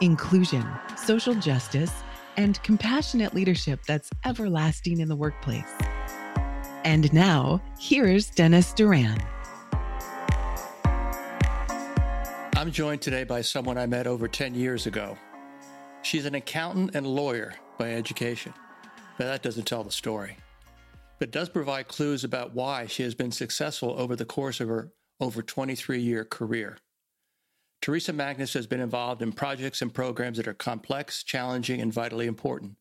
inclusion, social justice, and compassionate leadership that's everlasting in the workplace. And now, here's Dennis Duran. I'm joined today by someone I met over 10 years ago. She's an accountant and lawyer by education, but that doesn't tell the story. But does provide clues about why she has been successful over the course of her over 23 year career. Teresa Magnus has been involved in projects and programs that are complex, challenging, and vitally important.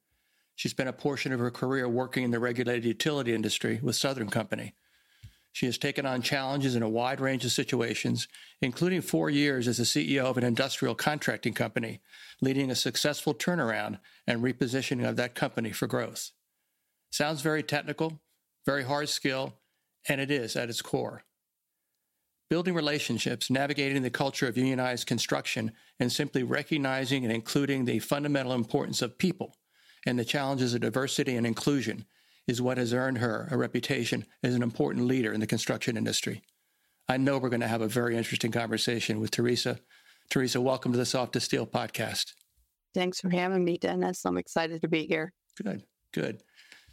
She spent a portion of her career working in the regulated utility industry with Southern Company. She has taken on challenges in a wide range of situations, including four years as the CEO of an industrial contracting company, leading a successful turnaround and repositioning of that company for growth. Sounds very technical, very hard skill, and it is at its core building relationships, navigating the culture of unionized construction, and simply recognizing and including the fundamental importance of people and the challenges of diversity and inclusion is what has earned her a reputation as an important leader in the construction industry. I know we're going to have a very interesting conversation with Teresa. Teresa, welcome to the Soft to Steel podcast. Thanks for having me, Dennis. I'm excited to be here. Good, good.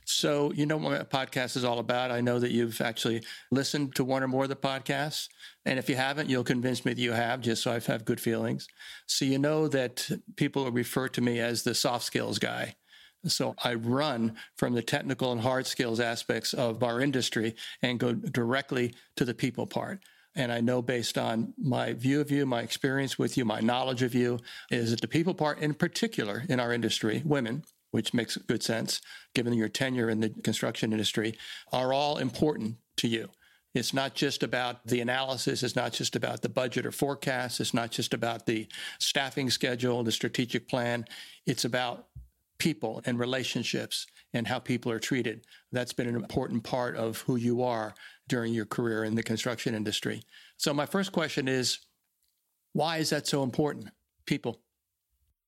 So, you know what a podcast is all about. I know that you've actually listened to one or more of the podcasts. And if you haven't, you'll convince me that you have, just so I have good feelings. So, you know that people refer to me as the soft skills guy. So, I run from the technical and hard skills aspects of our industry and go directly to the people part. And I know based on my view of you, my experience with you, my knowledge of you, is that the people part in particular in our industry, women, which makes good sense given your tenure in the construction industry, are all important to you. It's not just about the analysis. It's not just about the budget or forecast. It's not just about the staffing schedule, the strategic plan. It's about people and relationships and how people are treated. That's been an important part of who you are during your career in the construction industry. So, my first question is why is that so important? People.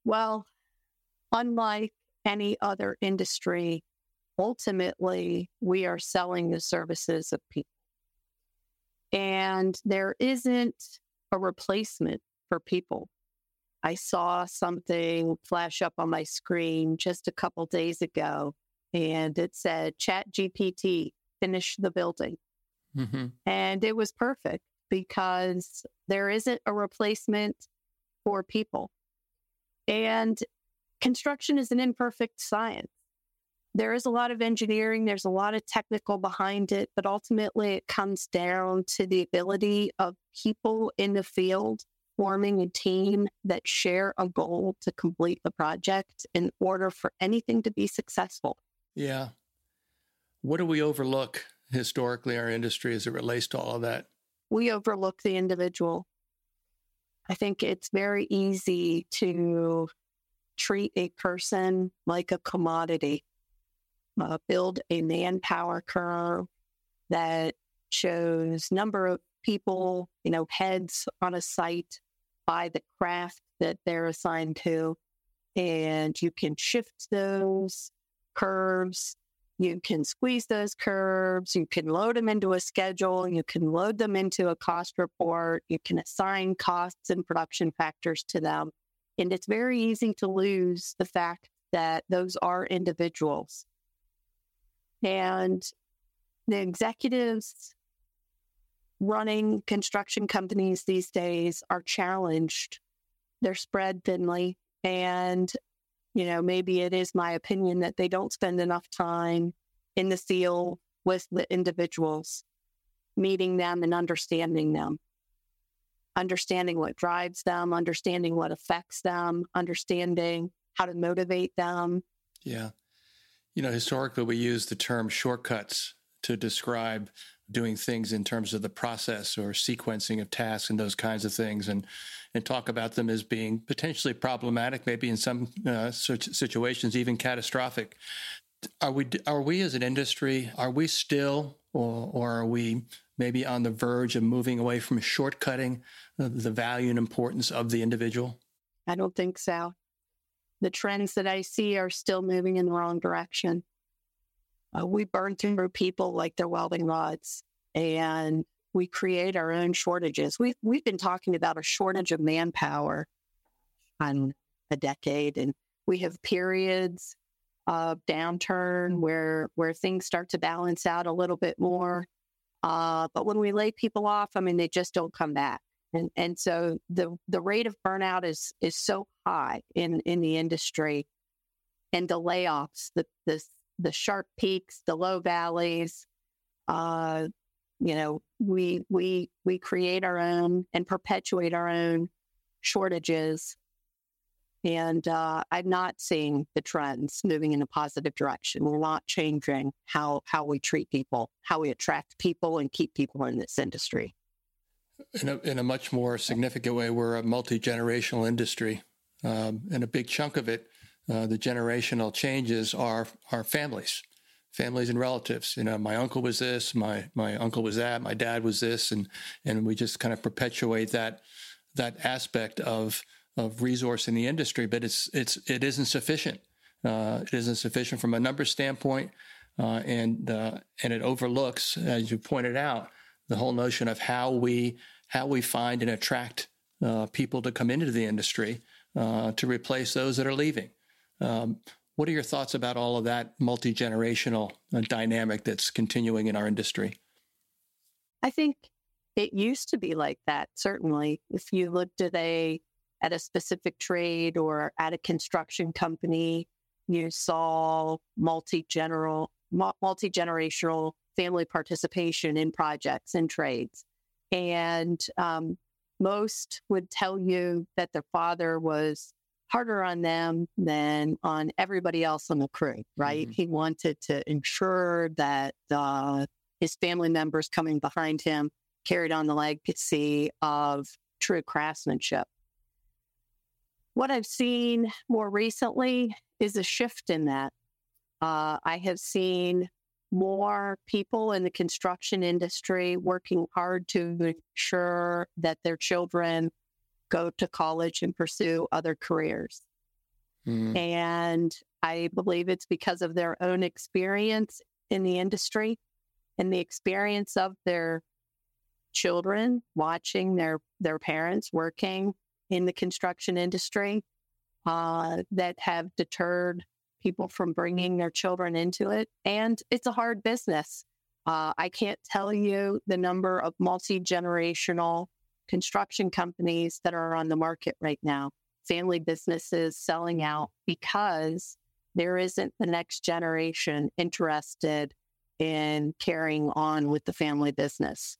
Well, unlike any other industry, ultimately, we are selling the services of people. And there isn't a replacement for people. I saw something flash up on my screen just a couple days ago, and it said, Chat GPT, finish the building. Mm-hmm. And it was perfect because there isn't a replacement for people. And construction is an imperfect science. There is a lot of engineering, there's a lot of technical behind it, but ultimately it comes down to the ability of people in the field forming a team that share a goal to complete the project in order for anything to be successful. Yeah. What do we overlook historically our industry as it relates to all of that? We overlook the individual. I think it's very easy to treat a person like a commodity. Uh, build a manpower curve that shows number of people, you know, heads on a site by the craft that they're assigned to. And you can shift those curves. You can squeeze those curves. You can load them into a schedule. You can load them into a cost report. You can assign costs and production factors to them. And it's very easy to lose the fact that those are individuals. And the executives running construction companies these days are challenged. They're spread thinly. And, you know, maybe it is my opinion that they don't spend enough time in the field with the individuals, meeting them and understanding them understanding what drives them, understanding what affects them, understanding how to motivate them. Yeah. You know, historically, we use the term shortcuts to describe doing things in terms of the process or sequencing of tasks and those kinds of things, and and talk about them as being potentially problematic, maybe in some uh, situations even catastrophic. Are we are we as an industry are we still or, or are we maybe on the verge of moving away from shortcutting the value and importance of the individual? I don't think so. The trends that I see are still moving in the wrong direction. Uh, we burn through people like they're welding rods, and we create our own shortages. We've we've been talking about a shortage of manpower on a decade, and we have periods of downturn where where things start to balance out a little bit more. Uh, but when we lay people off, I mean, they just don't come back, and and so the the rate of burnout is is so high in in the industry, and the layoffs, the the the sharp peaks, the low valleys. Uh, you know, we we we create our own and perpetuate our own shortages. And uh, I'm not seeing the trends moving in a positive direction. We're not changing how how we treat people, how we attract people, and keep people in this industry. In a, in a much more significant way, we're a multi generational industry, um, and a big chunk of it uh, the generational changes are are families, families and relatives. You know, my uncle was this, my my uncle was that, my dad was this, and and we just kind of perpetuate that that aspect of of resource in the industry. But it's it's it isn't sufficient. Uh, it isn't sufficient from a number standpoint, uh, and uh, and it overlooks, as you pointed out, the whole notion of how we how we find and attract uh, people to come into the industry uh, to replace those that are leaving. Um, what are your thoughts about all of that multi generational uh, dynamic that's continuing in our industry? I think it used to be like that. Certainly, if you looked at a at a specific trade or at a construction company, you saw multi general multi generational family participation in projects and trades, and um, most would tell you that their father was harder on them than on everybody else on the crew, right? Mm-hmm. He wanted to ensure that uh, his family members coming behind him carried on the legacy of true craftsmanship. What I've seen more recently is a shift in that. Uh, I have seen more people in the construction industry working hard to ensure that their children go to college and pursue other careers. Mm. And I believe it's because of their own experience in the industry and the experience of their children watching their their parents working in the construction industry uh, that have deterred people from bringing their children into it. And it's a hard business. Uh, I can't tell you the number of multi generational construction companies that are on the market right now, family businesses selling out because there isn't the next generation interested in carrying on with the family business.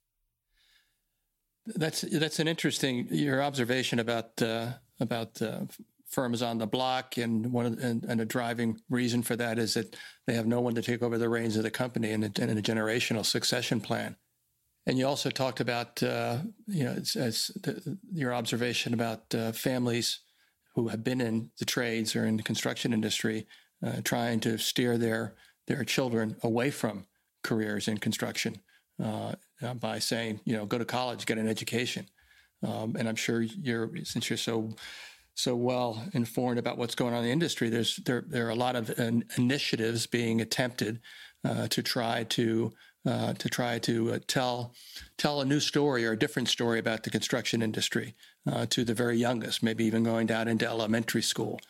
That's that's an interesting your observation about uh, about uh, firms on the block, and one the, and, and, a driving reason for that is that they have no one to take over the reins of the company and a, and a generational succession plan. And you also talked about, uh, you know, as, the, your observation about uh, families who have been in the trades or in the construction industry, uh, trying to steer their their children away from careers in construction uh, by saying, you know, go to college, get an education. Um, and I'm sure you're since you're so so well informed about what's going on in the industry. There's there there are a lot of initiatives being attempted uh, to try to uh, to try to uh, tell tell a new story or a different story about the construction industry uh, to the very youngest, maybe even going down into elementary school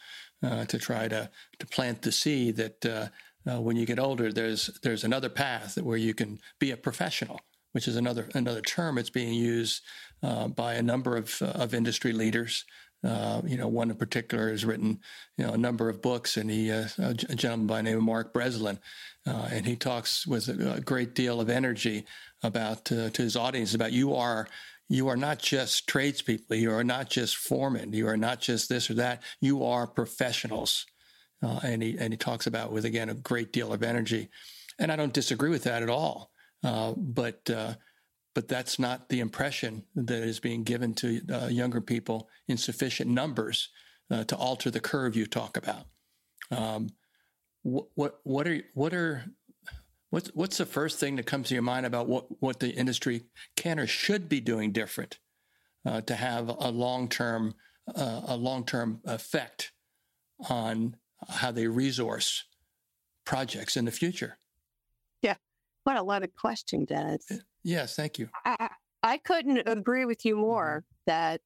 uh, to try to to plant the seed that uh, uh, when you get older, there's there's another path where you can be a professional, which is another another term. It's being used by a number of of industry leaders. Uh, you know, one in particular has written, you know, a number of books, and he, uh, a gentleman by the name of Mark Breslin, uh, and he talks with a, great deal of energy about uh, to his audience about you are you are not just tradespeople, you are not just foremen, you are not just this or that, you are professionals, uh, and he and he talks about with again a great deal of energy, and I don't disagree with that at all. Uh, but but that's not the impression that is being given to uh, younger people in sufficient numbers uh, to alter the curve you talk about. Um, what, what what are what are what's what's the first thing that comes to your mind about what what the industry can or should be doing different uh, to have a long term uh, a long term effect on how they resource projects in the future? Yeah, what a lot of questions, Dennis. Yes, thank you. I, I couldn't agree with you more mm-hmm. that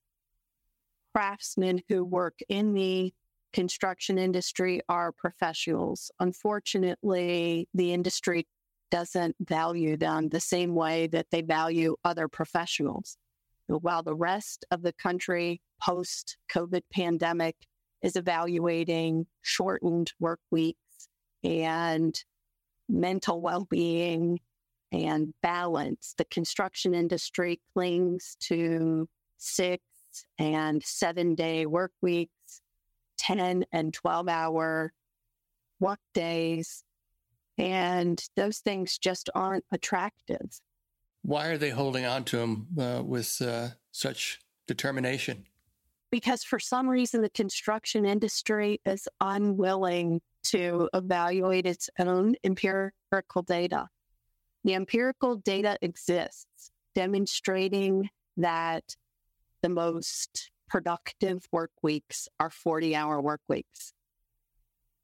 craftsmen who work in the construction industry are professionals. Unfortunately, the industry doesn't value them the same way that they value other professionals. While the rest of the country post COVID pandemic is evaluating shortened work weeks and mental well being and balance, the construction industry clings to six and seven day work weeks 10 and 12 hour work days. And those things just aren't attractive. Why are they holding on to them uh, with uh, such determination? Because for some reason, the construction industry is unwilling to evaluate its own empirical data. The empirical data exists, demonstrating that the most productive work weeks are 40 hour work weeks.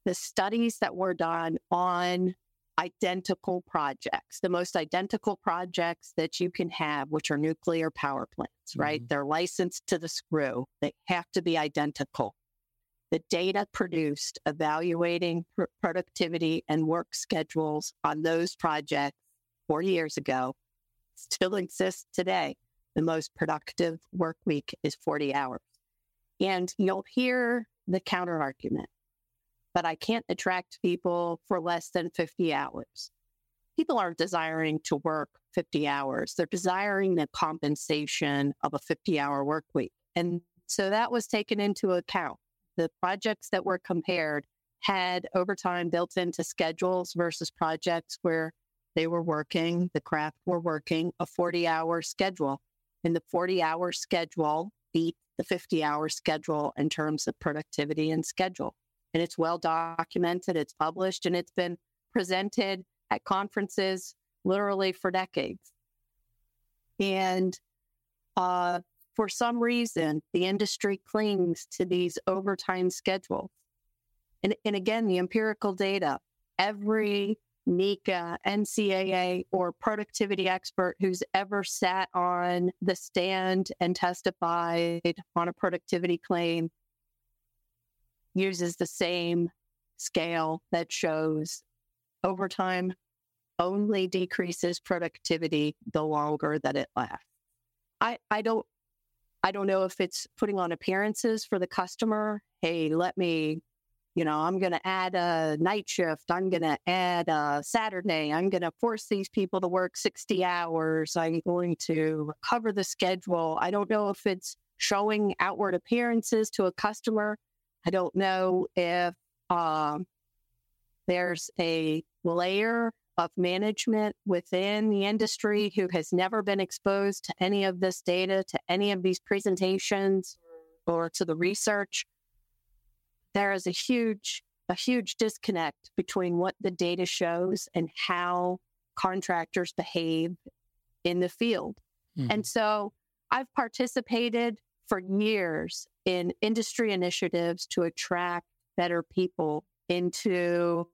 The studies that were done on identical projects, the most identical projects that you can have, which are nuclear power plants, mm-hmm. right? They're licensed to the screw. They have to be identical. The data produced evaluating pr- productivity and work schedules on those projects 40 years ago still exists today the most productive work week is 40 hours. And you'll hear the counter argument, but I can't attract people for less than 50 hours. People aren't desiring to work 50 hours. They're desiring the compensation of a 50 hour work week. And so that was taken into account. The projects that were compared had overtime built into schedules versus projects where they were working, the craft were working a 40 hour schedule in the 40 hour schedule beat the 50 hour schedule in terms of productivity and schedule. And it's well documented, it's published, and it's been presented at conferences literally for decades. And uh, for some reason, the industry clings to these overtime schedules. And, and again, the empirical data, every NECA, MCAA, or productivity expert who's ever sat on the stand and testified on a productivity claim uses the same scale that shows overtime only decreases productivity the longer that it lasts. I, I don't I don't know if it's putting on appearances for the customer. Hey, let me you know, I'm going to add a night shift. I'm going to add a Saturday. I'm going to force these people to work 60 hours. I'm going to cover the schedule. I don't know if it's showing outward appearances to a customer. I don't know if um, there's a layer of management within the industry who has never been exposed to any of this data, to any of these presentations, or to the research there is a huge a huge disconnect between what the data shows and how contractors behave in the field. Mm-hmm. And so I've participated for years in industry initiatives to attract better people into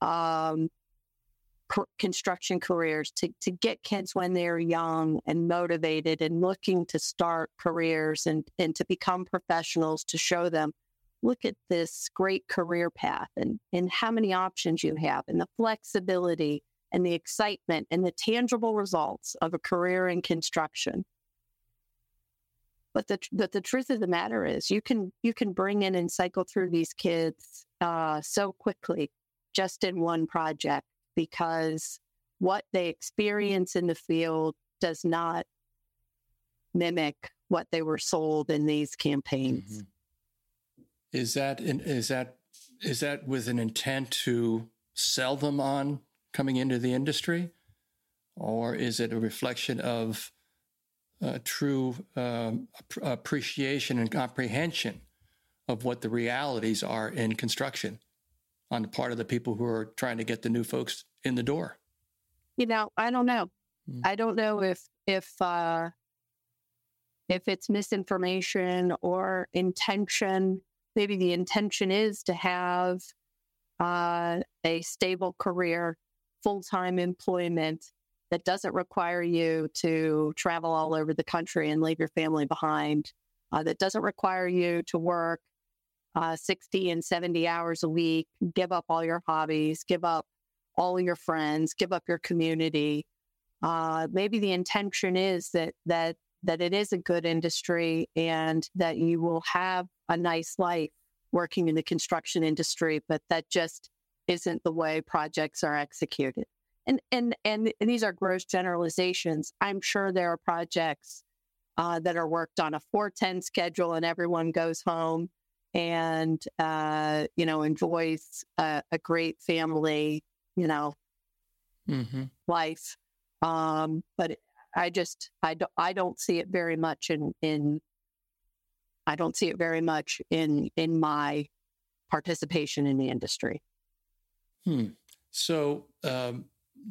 um, construction careers, to, to get kids when they're young and motivated and looking to start careers and, and to become professionals, to show them look at this great career path and, and how many options you have and the flexibility and the excitement and the tangible results of a career in construction. But the, but the truth of the matter is you can you can bring in and cycle through these kids uh, so quickly just in one project because what they experience in the field does not mimic what they were sold in these campaigns. Mm-hmm. Is that is that is that with an intent to sell them on coming into the industry, or is it a reflection of uh, true um, appreciation and comprehension of what the realities are in construction on the part of the people who are trying to get the new folks in the door? You know, I don't know. Mm. I don't know if if uh, if it's misinformation or intention. Maybe the intention is to have uh, a stable career, full time employment that doesn't require you to travel all over the country and leave your family behind, uh, that doesn't require you to work uh, 60 and 70 hours a week, give up all your hobbies, give up all your friends, give up your community. Uh, maybe the intention is that that that it is a good industry and that you will have a nice life working in the construction industry, but that just isn't the way projects are executed. And and and, and these are gross generalizations. I'm sure there are projects uh, that are worked on a 410 schedule and everyone goes home and uh, you know enjoys a, a, great family you know mm-hmm. life um, but i just i don't i don't see it very much in in i don't see it very much in in my participation in the industry hmm. so um,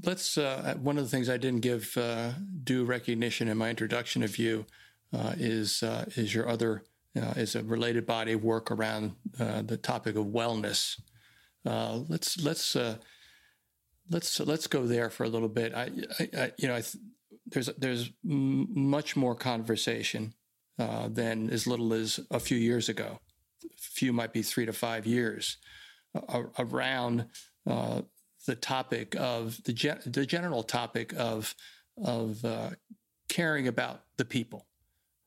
let's uh, one of the things i didn't give uh, due recognition in my introduction of you uh, is uh, is your other uh, is a related body of work around uh, the topic of wellness. Uh, let's let's uh, let's let's go there for a little bit. I, I, I you know, I th- there's there's m- much more conversation uh, than as little as a few years ago. A few might be three to five years uh, around the topic of the gen- the general topic of of caring about the people.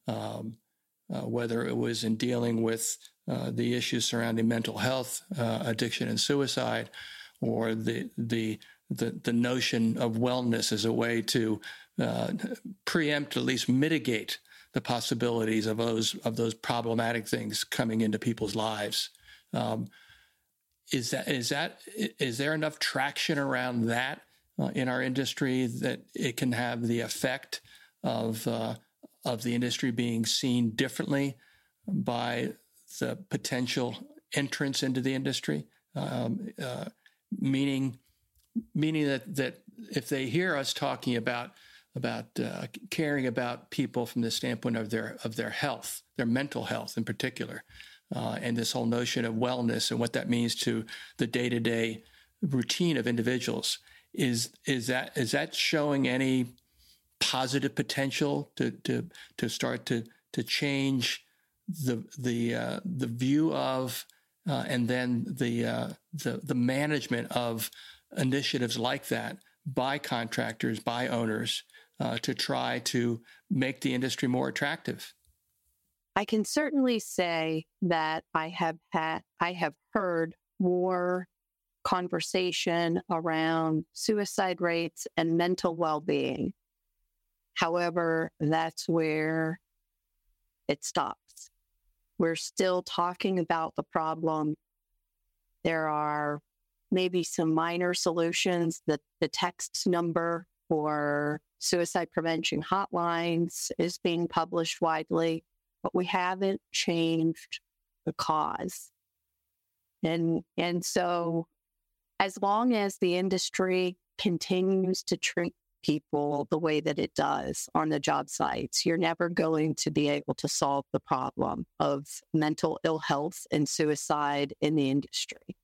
Um, uh, whether it was in dealing with uh, the issues surrounding mental health, uh, addiction, and suicide, or the the the, the notion of wellness as a way to uh, preempt, at least mitigate the possibilities of those of those problematic things coming into people's lives. Um, is that is that is there enough traction around that uh, in our industry that it can have the effect of uh, of the industry being seen differently by the potential entrance into the industry, um, uh, meaning meaning that that if they hear us talking about about uh, caring about people from the standpoint of their of their health, their mental health in particular, uh, and this whole notion of wellness and what that means to the day to day routine of individuals, is is that is that showing any positive potential to to to start to to change the the uh, the view of uh, and then the uh, the the management of initiatives like that by contractors by owners uh, to try to make the industry more attractive. I can certainly say that I have had I have heard more conversation around suicide rates and mental well-being However, that's where it stops. We're still talking about the problem. There are maybe some minor solutions that the text number for suicide prevention hotlines is being published widely, but we haven't changed the cause. And, and so as long as the industry continues to treat people the way that it does on the job sites, you're never going to be able to solve the problem of mental ill health and suicide in the industry.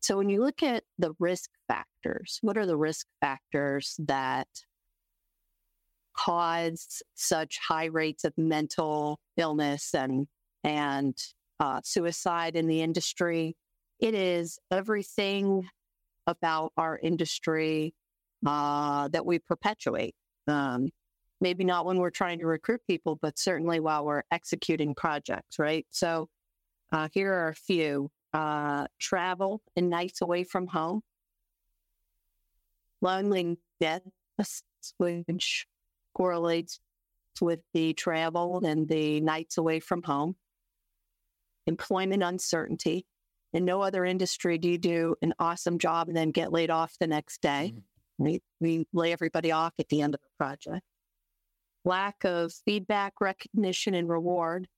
So, when you look at the risk factors, what are the risk factors that cause such high rates of mental illness and and uh, suicide in the industry? It is everything about our industry uh, that we perpetuate. Um, maybe not when we're trying to recruit people, but certainly while we're executing projects, right? So uh, here are a few uh, travel and nights away from home, loneliness, death, which correlates with the travel and the nights away from home, employment uncertainty. In no other industry do you do an awesome job and then get laid off the next day. Mm-hmm We, we lay everybody off at the end of the project. Lack of feedback, recognition, and reward.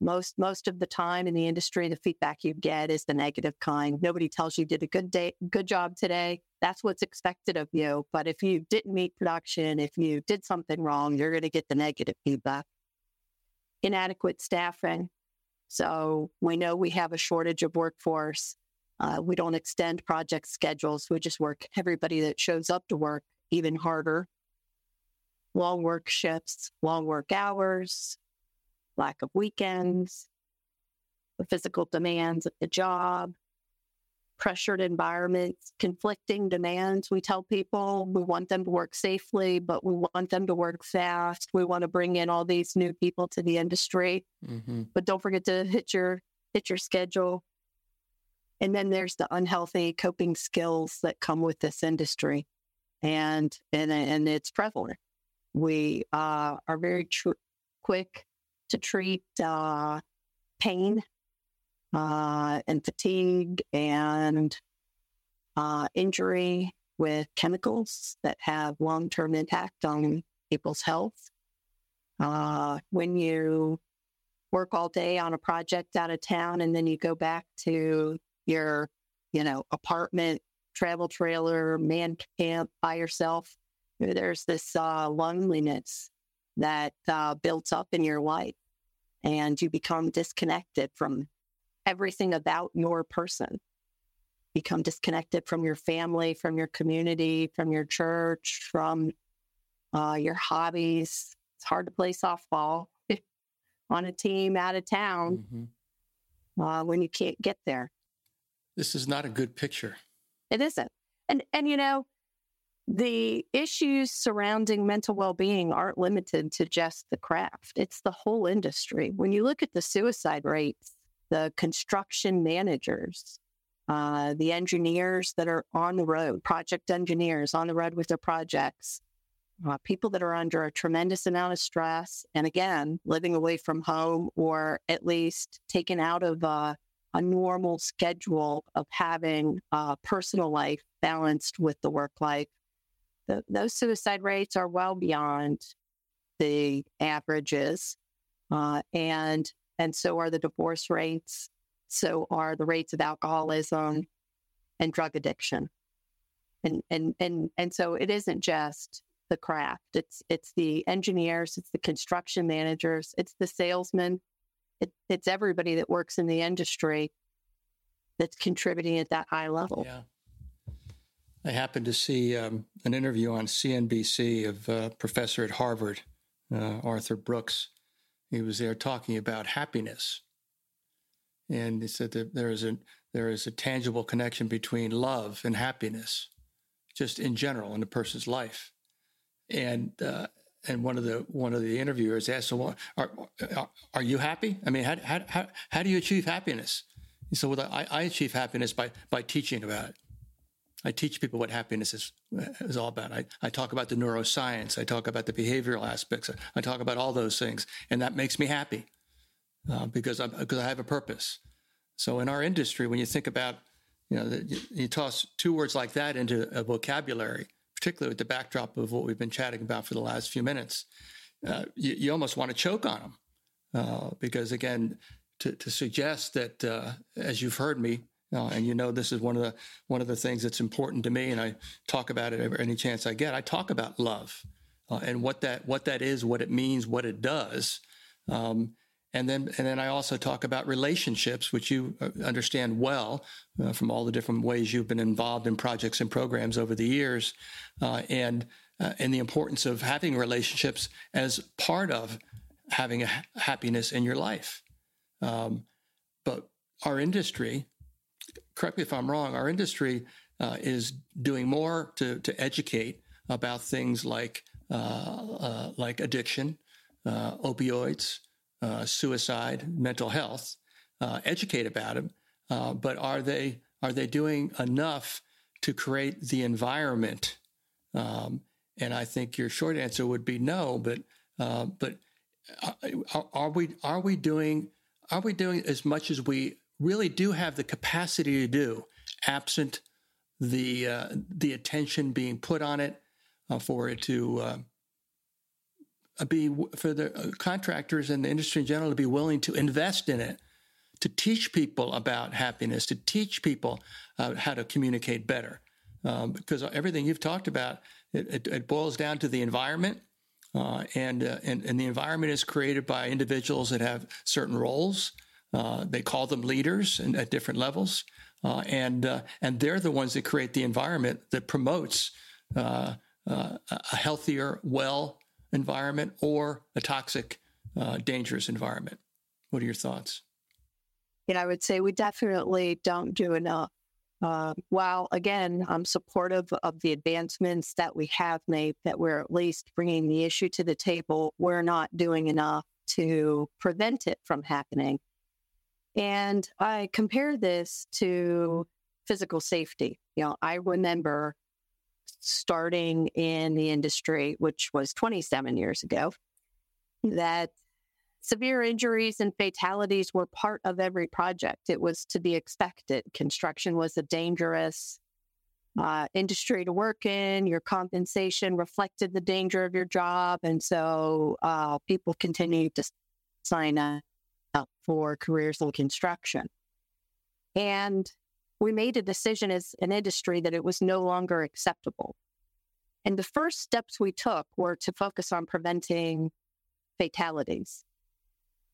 Most most of the time in the industry, the feedback you get is the negative kind. Nobody tells you did a good day, good job today. That's what's expected of you. But if you didn't meet production, if you did something wrong, you're going to get the negative feedback. Inadequate staffing. So we know we have a shortage of workforce. Uh, we don't extend project schedules. We just work everybody that shows up to work even harder. Long work shifts, long work hours, lack of weekends, the physical demands of the job, pressured environments, conflicting demands. We tell people we want them to work safely, but we want them to work fast. We want to bring in all these new people to the industry, mm-hmm. but don't forget to hit your hit your schedule. And then there's the unhealthy coping skills that come with this industry, and and and it's prevalent. We uh, are very tr- quick to treat uh, pain uh, and fatigue and uh, injury with chemicals that have long term impact on people's health. Uh, when you work all day on a project out of town and then you go back to your, you know, apartment, travel trailer, man camp by yourself, there's this uh, loneliness that uh, builds up in your life and you become disconnected from everything about your person. Become disconnected from your family, from your community, from your church, from uh, your hobbies. It's hard to play softball on a team out of town mm-hmm. uh, when you can't get there. This is not a good picture. It isn't. And and you know, the issues surrounding mental well-being aren't limited to just the craft. It's the whole industry. When you look at the suicide rates the construction managers, uh, the engineers that are on the road, project engineers on the road with their projects, uh, people that are under a tremendous amount of stress, and again, living away from home or at least taken out of a normal schedule of having a personal life balanced with the work life. The, those suicide rates are well beyond the averages. Uh, and and so are the divorce rates. So are the rates of alcoholism and drug addiction. And, and, and, and so it isn't just the craft. It's, it's the engineers, it's the construction managers, it's the salesmen, it, it's everybody that works in the industry that's contributing at that high level. Yeah. I happened to see um, an interview on CNBC of a professor at Harvard, uh, Arthur Brooks, he was there talking about happiness. And he said that there is a there is a tangible connection between love and happiness, just in general in a person's life. And uh, and one of the one of the interviewers asked, "So, are, are, are you happy? I mean, how, how, how, how do you achieve happiness?" He said, "Well, I, I achieve happiness by by teaching about it. I teach people what happiness is, is all about. I, I talk about the neuroscience. I talk about the behavioral aspects. I talk about all those things. And that makes me happy uh, because, I, because I have a purpose. So in our industry, when you think about, you know, the, you, you toss two words like that into a vocabulary, particularly with the backdrop of what we've been chatting about for the last few minutes, uh, you, you, almost want to choke on them. Uh, because again, to, to suggest that, uh, as you've heard me uh, and you know this is one of the one of the things that's important to me, and I talk about it every any chance I get. I talk about love uh, and what that what that is, what it means, what it does, um, and then and then I also talk about relationships, which you uh, understand well uh, from all the different ways you've been involved in projects and programs over the years, uh, and uh, and the importance of having relationships as part of having a happiness in your life. Um, but our industry correct me if I'm wrong, our industry uh, is doing more to, to educate about things like uh, uh, like addiction, uh, opioids, uh, suicide, mental health. Educate about them, but are they are they doing enough to create the environment? Um, and I think your short answer would be no. But but are, are we are we doing are we doing as much as we really do have the capacity to do absent the uh, the attention being put on it, uh, for it to uh, be for the uh, contractors and the industry in general to be willing to invest in it, to teach people about happiness, to teach people uh, how to communicate better. Um, because everything you've talked about, it, it, it boils down to the environment, uh, and, uh, and and the environment is created by individuals that have certain roles. Uh, they call them leaders and at different levels, uh, and and they're the ones that create the environment that promotes a healthier, well environment or a toxic, uh, dangerous environment. What are your thoughts? You know, I would say we definitely don't do enough. Uh, while again, I'm supportive of the advancements that we have made, that we're at least bringing the issue to the table, we're not doing enough to prevent it from happening. And I compare this to physical safety. You know, I remember starting in the industry, which was 27 years ago, that severe injuries and fatalities were part of every project. It was to be expected. Construction was a dangerous uh, industry to work in. Your compensation reflected the danger of your job. And so uh, people continued to sign up Uh, for careers in construction. And we made a decision as an industry that it was no longer acceptable. And the first steps we took were to focus on preventing fatalities.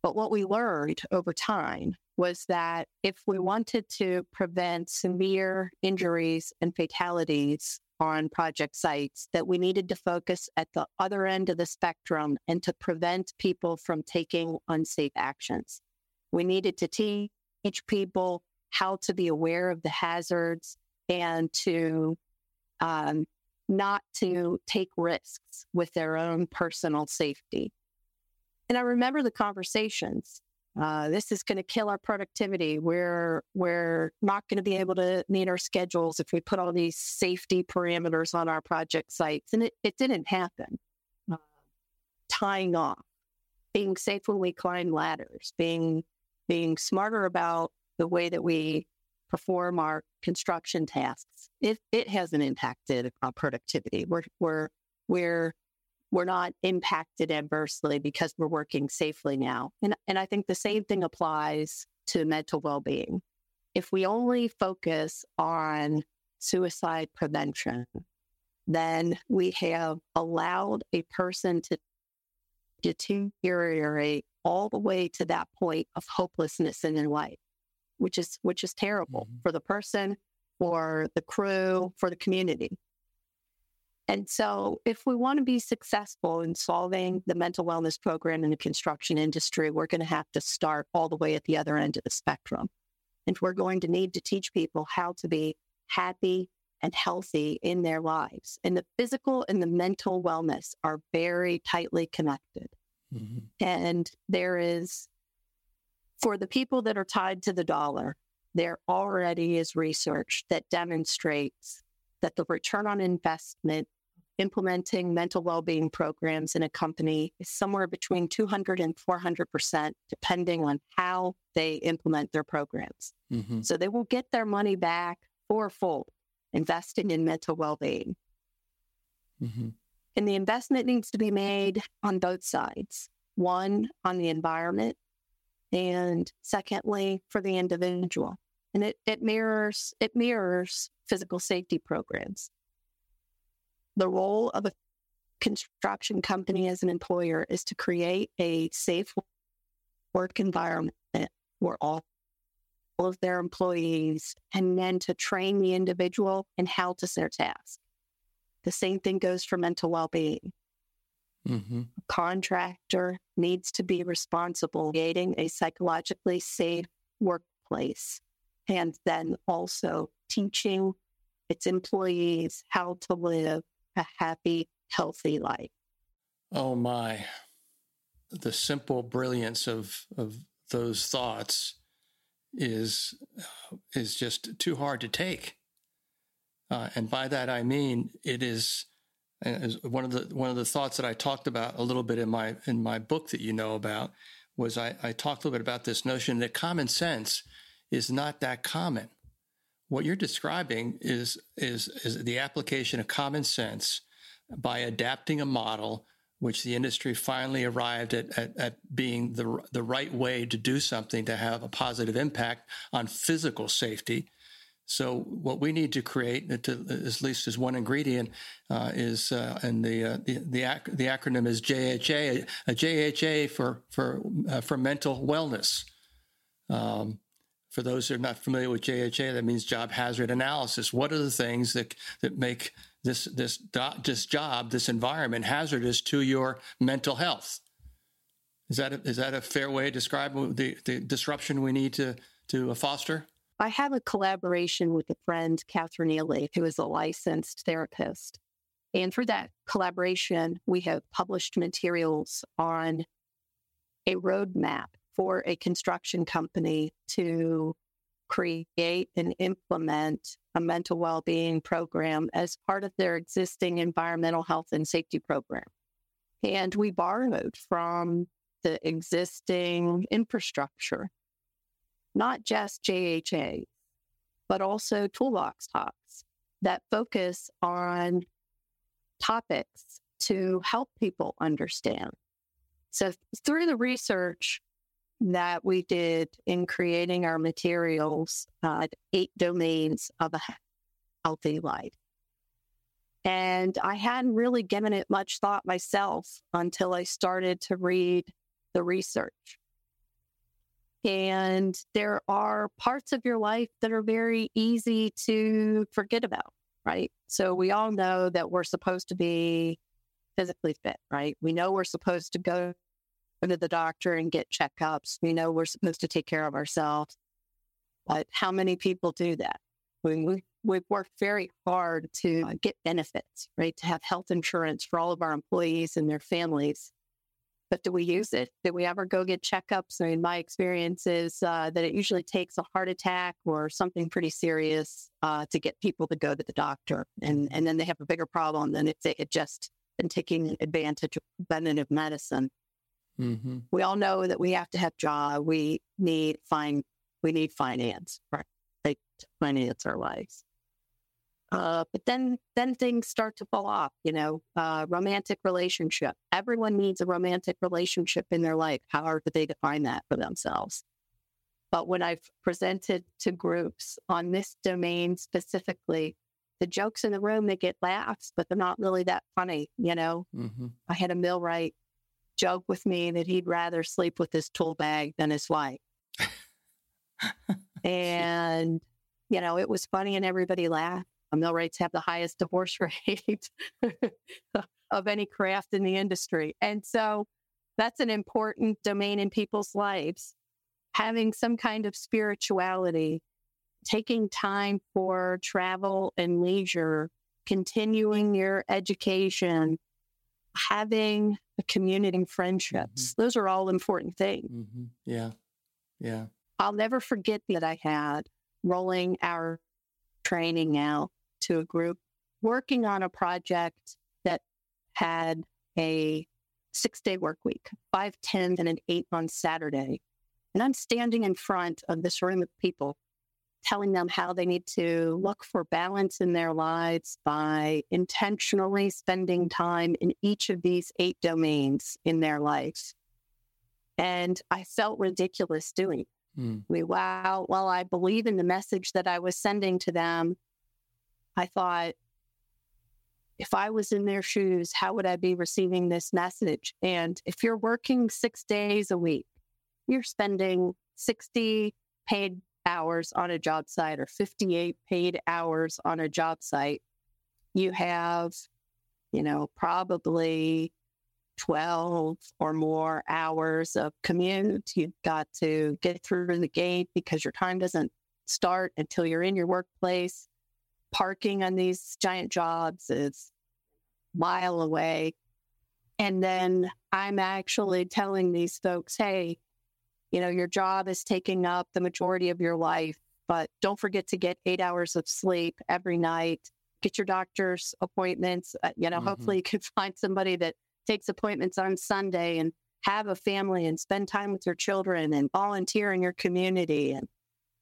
But what we learned over time was that if we wanted to prevent severe injuries and fatalities on project sites, that we needed to focus at the other end of the spectrum and to prevent people from taking unsafe actions. We needed to teach people how to be aware of the hazards and to um, not to take risks with their own personal safety. And I remember the conversations. Uh, this is going to kill our productivity. We're we're not going to be able to meet our schedules if we put all these safety parameters on our project sites. And it, it didn't happen. Uh, tying off, being safe when we climb ladders, being being smarter about the way that we perform our construction tasks, it, it hasn't impacted our productivity. We're, we're, we're, we're not impacted adversely because we're working safely now. And, and I think the same thing applies to mental well being. If we only focus on suicide prevention, then we have allowed a person to deteriorate all the way to that point of hopelessness in their life which is which is terrible mm-hmm. for the person, for the crew, for the community. And so, if we want to be successful in solving the mental wellness program in the construction industry, we're going to have to start all the way at the other end of the spectrum. And we're going to need to teach people how to be happy and healthy in their lives. And the physical and the mental wellness are very tightly connected. Mm-hmm. And there is for the people that are tied to the dollar, there already is research that demonstrates that the return on investment implementing mental well-being programs in a company is somewhere between 200 and 400% depending on how they implement their programs mm-hmm. so they will get their money back fourfold investing in mental well-being mm-hmm. and the investment needs to be made on both sides one on the environment and secondly for the individual and it, it mirrors it mirrors physical safety programs the role of a construction company as an employer is to create a safe work environment for all of their employees and then to train the individual in how to their task the same thing goes for mental well-being Mm-hmm. Contractor needs to be responsible for creating a psychologically safe workplace and then also teaching its employees how to live a happy, healthy life. Oh my. The simple brilliance of, of those thoughts is is just too hard to take. Uh, and by that I mean it is as one of the one of the thoughts that I talked about a little bit in my in my book that you know about was I, I talked a little bit about this notion that common sense is not that common. What you're describing is is is the application of common sense by adapting a model which the industry finally arrived at, at, at, being the, the right way to do something to have a positive impact on physical safety. So what we need to create, to, at least as one ingredient, uh, is uh, and the, uh, the the, ac- the acronym is JHA, a JHA for for uh, for mental wellness. Um, for those who are not familiar with JHA, that means job hazard analysis. What are the things that that make this this this job, this environment hazardous to your mental health? Is that a, is that a fair way to describe the, the disruption we need to to uh, foster? I have a collaboration with a friend, Catherine Ely, who is a licensed therapist. And for that collaboration, we have published materials on a roadmap for a construction company to create and implement a mental well-being program as part of their existing environmental health and safety program. And we borrowed from the existing infrastructure, not just JHA, but also toolbox talks that focus on topics to help people understand. So through the research, that we did in creating our materials, uh, eight domains of a healthy life. And I hadn't really given it much thought myself until I started to read the research. And there are parts of your life that are very easy to forget about, right? So we all know that we're supposed to be physically fit, right? We know we're supposed to go go to the doctor and get checkups. We know we're supposed to take care of ourselves. But how many people do that? We, we, we've worked very hard to uh, get benefits, right? To have health insurance for all of our employees and their families. But do we use it? Do we ever go get checkups? I mean, my experience is uh, that it usually takes a heart attack or something pretty serious uh, to get people to go to the doctor. And, and then they have a bigger problem than if they had just been taking advantage of preventative medicine. Mm-hmm. We all know that we have to have job. We need fine. We need finance, right? Like to finance our lives. Uh, but then, then things start to fall off. You know, uh, romantic relationship. Everyone needs a romantic relationship in their life. How do they define that for themselves? But when I've presented to groups on this domain specifically, the jokes in the room they get laughs, but they're not really that funny. You know, mm-hmm. I had a millwright joke with me that he'd rather sleep with his tool bag than his wife. and, you know, it was funny and everybody laughed. Millwrights have the highest divorce rate of any craft in the industry. And so that's an important domain in people's lives. Having some kind of spirituality, taking time for travel and leisure, continuing your education, having a community and friendships. Mm-hmm. Those are all important things. Mm-hmm. Yeah. Yeah. I'll never forget that I had rolling our training out to a group working on a project that had a six day work week, five tens and an eight on Saturday. And I'm standing in front of this room of people telling them how they need to look for balance in their lives by intentionally spending time in each of these eight domains in their lives. And I felt ridiculous doing it. Mm. We, wow, while I believe in the message that I was sending to them, I thought, if I was in their shoes, how would I be receiving this message? And if you're working six days a week, you're spending 60 paid hours on a job site or 58 paid hours on a job site, you have, you know, probably 12 or more hours of commute. You've got to get through the gate because your time doesn't start until you're in your workplace. Parking on these giant jobs is mile away. And then I'm actually telling these folks, hey, you know, your job is taking up the majority of your life, but don't forget to get eight hours of sleep every night. Get your doctor's appointments. Uh, you know, mm-hmm. hopefully you can find somebody that takes appointments on Sunday and have a family and spend time with your children and volunteer in your community and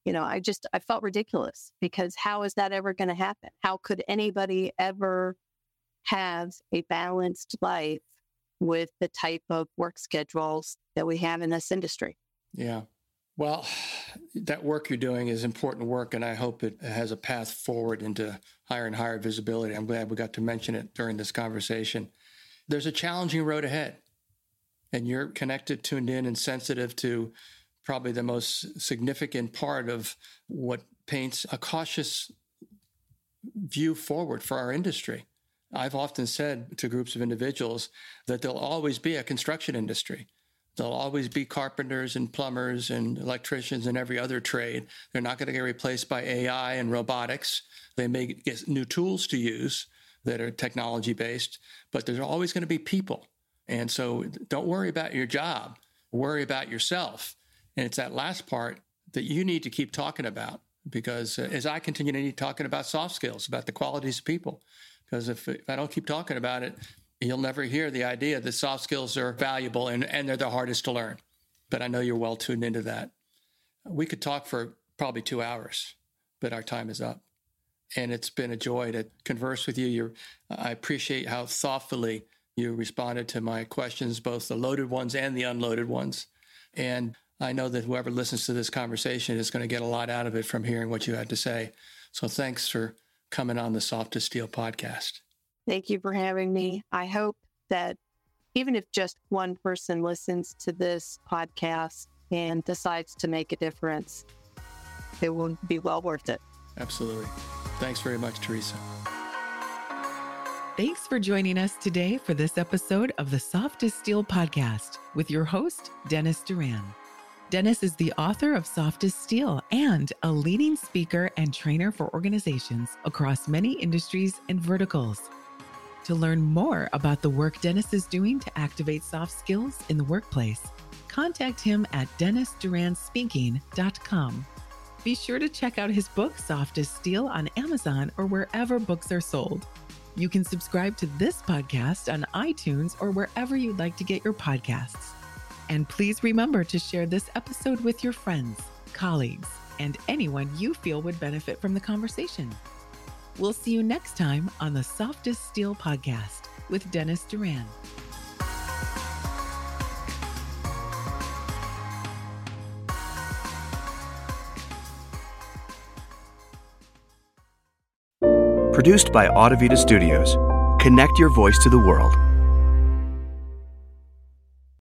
you know, I just, I felt ridiculous because how is that ever going to happen? How could anybody ever have a balanced life with the type of work schedules that we have in this industry? Yeah. Well, that work you're doing is important work, and I hope it has a path forward into higher and higher visibility. I'm glad we got to mention it during this conversation. There's a challenging road ahead, and you're connected, tuned in, and sensitive to probably the most significant part of what paints a cautious view forward for our industry. I've often said to groups of individuals that there'll always be a construction industry. There'll always be carpenters and plumbers and electricians and every other trade. They're not going to get replaced by AI and robotics. They may get new tools to use that are technology based, but there's always going to be people. And so don't worry about your job, worry about yourself. And it's that last part that you need to keep talking about because uh, as I continue to need talking about soft skills, about the qualities of people, because if, if I don't keep talking about it, you'll never hear the idea that soft skills are valuable and, and they're the hardest to learn. But I know you're well tuned into that. We could talk for probably two hours, but our time is up. And it's been a joy to converse with you. You're, I appreciate how thoughtfully you responded to my questions, both the loaded ones and the unloaded ones. And I know that whoever listens to this conversation is going to get a lot out of it from hearing what you had to say. So thanks for coming on the Soft as Steel podcast. Thank you for having me. I hope that even if just one person listens to this podcast and decides to make a difference, it will be well worth it. Absolutely. Thanks very much, Teresa. Thanks for joining us today for this episode of the Soft as Steel podcast with your host, Dennis Duran. Dennis is the author of Soft as Steel and a leading speaker and trainer for organizations across many industries and verticals. To learn more about the work Dennis is doing to activate soft skills in the workplace, contact him at dennisduranspeaking.com. Be sure to check out his book, Soft as Steel, on Amazon or wherever books are sold. You can subscribe to this podcast on iTunes or wherever you'd like to get your podcasts. And please remember to share this episode with your friends, colleagues, and anyone you feel would benefit from the conversation. We'll see you next time on the Soft as Steel podcast with Dennis Duran. Produced by Audavita Studios. Connect your voice to the world.